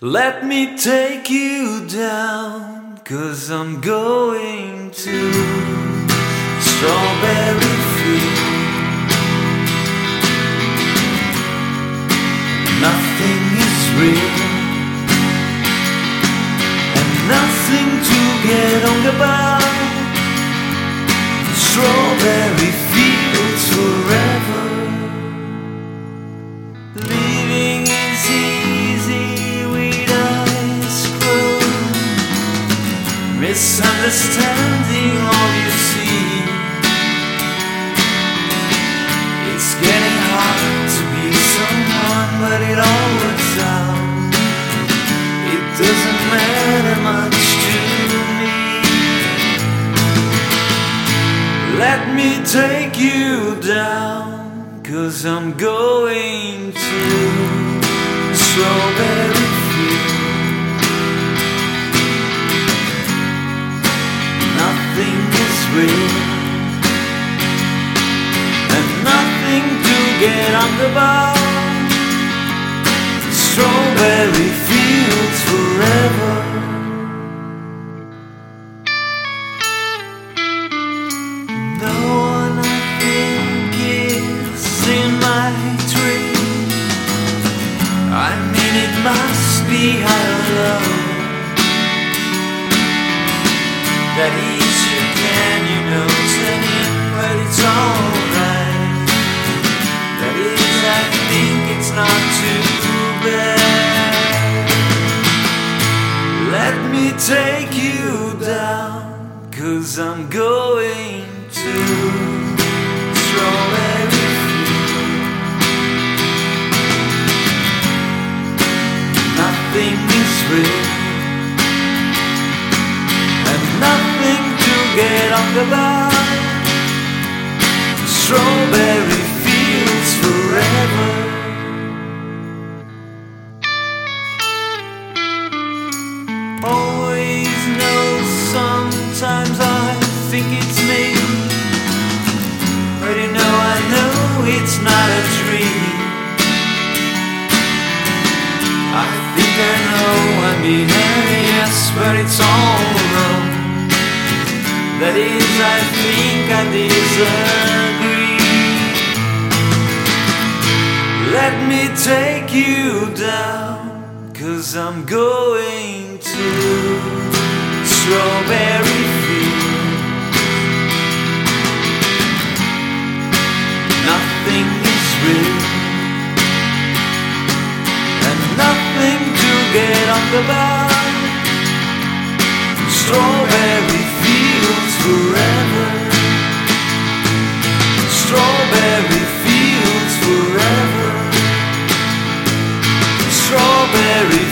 Let me take you down, cause I'm going to Strawberry Field. Nothing is real, Misunderstanding all you see. It's getting hard to be someone, but it all works out. It doesn't matter much to me. Let me take you down, cause I'm going to Strawberry Nothing is real, and nothing to get on the bar. Strawberry fields forever. No Can, you know, turn in, but it's alright. That is, I think it's not too bad. Let me take you down, cause I'm going to Strawberry Field. The. Strawberry fields forever. Always know sometimes I think it's me. But you know I know it's not a dream. I think I know, I mean, think I disagree. Let me take you down, cause I'm going to Strawberry Field. Nothing is real, and nothing to get on the bar. Strawberry fields forever. very